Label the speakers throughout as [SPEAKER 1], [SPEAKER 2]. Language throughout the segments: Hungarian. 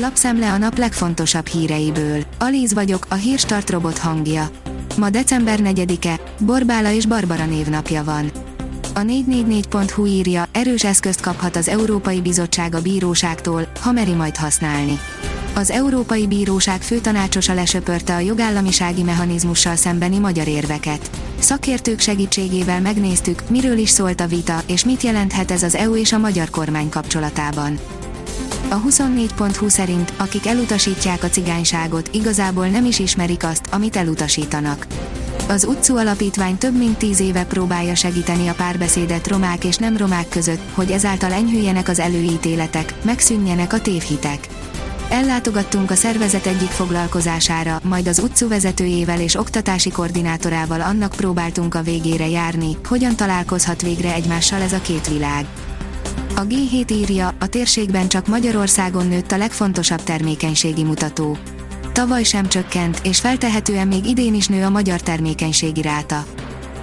[SPEAKER 1] Lapszemle a nap legfontosabb híreiből. Alíz vagyok, a hírstart robot hangja. Ma december 4-e, Borbála és Barbara névnapja van. A 444.hu írja, erős eszközt kaphat az Európai Bizottság a bíróságtól, ha meri majd használni. Az Európai Bíróság főtanácsosa lesöpörte a jogállamisági mechanizmussal szembeni magyar érveket. Szakértők segítségével megnéztük, miről is szólt a vita, és mit jelenthet ez az EU és a magyar kormány kapcsolatában. A 24.20 szerint, akik elutasítják a cigányságot, igazából nem is ismerik azt, amit elutasítanak. Az utcú alapítvány több mint tíz éve próbálja segíteni a párbeszédet romák és nem romák között, hogy ezáltal enyhüljenek az előítéletek, megszűnjenek a tévhitek. Ellátogattunk a szervezet egyik foglalkozására, majd az utcú vezetőjével és oktatási koordinátorával annak próbáltunk a végére járni, hogyan találkozhat végre egymással ez a két világ. A G7 írja, a térségben csak Magyarországon nőtt a legfontosabb termékenységi mutató. Tavaly sem csökkent, és feltehetően még idén is nő a magyar termékenységi ráta.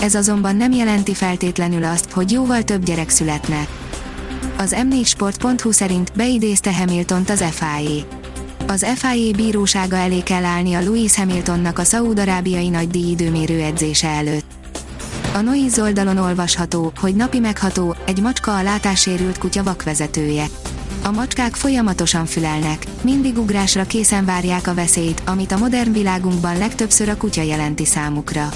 [SPEAKER 1] Ez azonban nem jelenti feltétlenül azt, hogy jóval több gyerek születne. Az m4sport.hu szerint beidézte Hamiltont az FIA. Az FIA bírósága elé kell állni a Louis Hamiltonnak a szaúd-arábiai nagydíj időmérő edzése előtt. A Noiz oldalon olvasható, hogy napi megható, egy macska a látássérült kutya vakvezetője. A macskák folyamatosan fülelnek, mindig ugrásra készen várják a veszélyt, amit a modern világunkban legtöbbször a kutya jelenti számukra.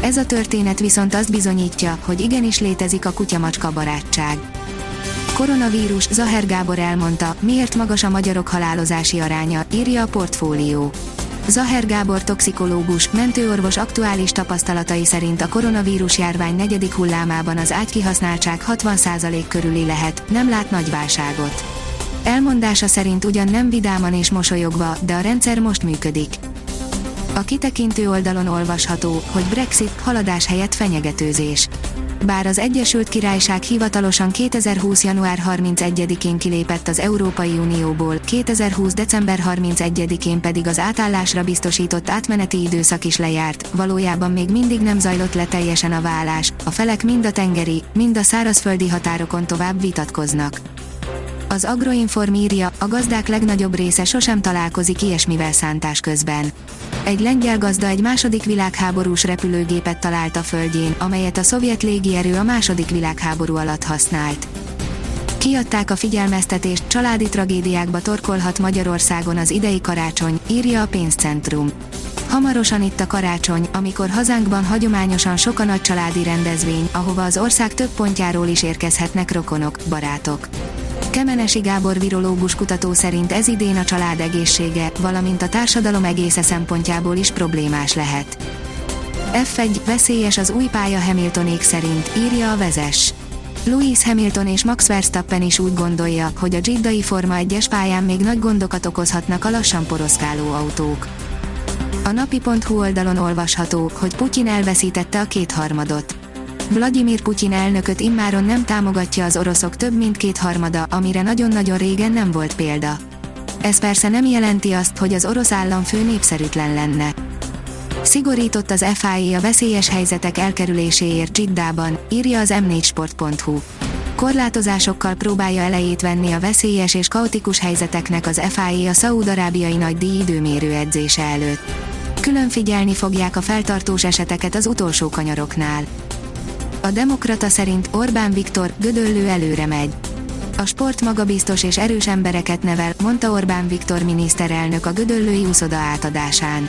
[SPEAKER 1] Ez a történet viszont azt bizonyítja, hogy igenis létezik a kutya-macska barátság. Koronavírus, Zaher Gábor elmondta, miért magas a magyarok halálozási aránya, írja a portfólió. Zaher Gábor toxikológus, mentőorvos aktuális tapasztalatai szerint a koronavírus járvány negyedik hullámában az ágykihasználtság 60% körüli lehet, nem lát nagy válságot. Elmondása szerint ugyan nem vidáman és mosolyogva, de a rendszer most működik. A kitekintő oldalon olvasható, hogy Brexit haladás helyett fenyegetőzés. Bár az Egyesült Királyság hivatalosan 2020. január 31-én kilépett az Európai Unióból, 2020. december 31-én pedig az átállásra biztosított átmeneti időszak is lejárt, valójában még mindig nem zajlott le teljesen a vállás, a felek mind a tengeri, mind a szárazföldi határokon tovább vitatkoznak. Az Agroinform írja, a gazdák legnagyobb része sosem találkozik ilyesmivel szántás közben. Egy lengyel gazda egy második világháborús repülőgépet talált a földjén, amelyet a szovjet légierő a második világháború alatt használt. Kiadták a figyelmeztetést, családi tragédiákba torkolhat Magyarországon az idei karácsony, írja a pénzcentrum. Hamarosan itt a karácsony, amikor hazánkban hagyományosan sok a nagy családi rendezvény, ahova az ország több pontjáról is érkezhetnek rokonok, barátok. Kemenesi Gábor virológus kutató szerint ez idén a család egészsége, valamint a társadalom egésze szempontjából is problémás lehet. F1 veszélyes az új pálya Hamiltonék szerint, írja a vezes. Louis Hamilton és Max Verstappen is úgy gondolja, hogy a Jiddai Forma 1-es pályán még nagy gondokat okozhatnak a lassan poroszkáló autók. A napi.hu oldalon olvasható, hogy Putyin elveszítette a kétharmadot. Vladimir Putyin elnököt immáron nem támogatja az oroszok több mint kétharmada, amire nagyon-nagyon régen nem volt példa. Ez persze nem jelenti azt, hogy az orosz államfő népszerűtlen lenne. Szigorított az FIA a veszélyes helyzetek elkerüléséért Jiddában, írja az m4sport.hu. Korlátozásokkal próbálja elejét venni a veszélyes és kaotikus helyzeteknek az FIA a szaúd-arábiai nagy díj időmérő edzése előtt. Külön figyelni fogják a feltartós eseteket az utolsó kanyaroknál. A Demokrata szerint Orbán Viktor gödöllő előre megy. A sport magabiztos és erős embereket nevel, mondta Orbán Viktor miniszterelnök a gödöllői úszoda átadásán.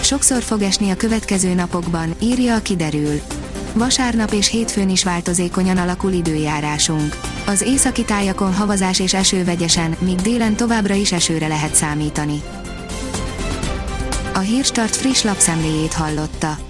[SPEAKER 1] Sokszor fog esni a következő napokban, írja a kiderül. Vasárnap és hétfőn is változékonyan alakul időjárásunk. Az északi tájakon havazás és eső vegyesen, míg délen továbbra is esőre lehet számítani. A Hírstart friss lapszemléjét hallotta.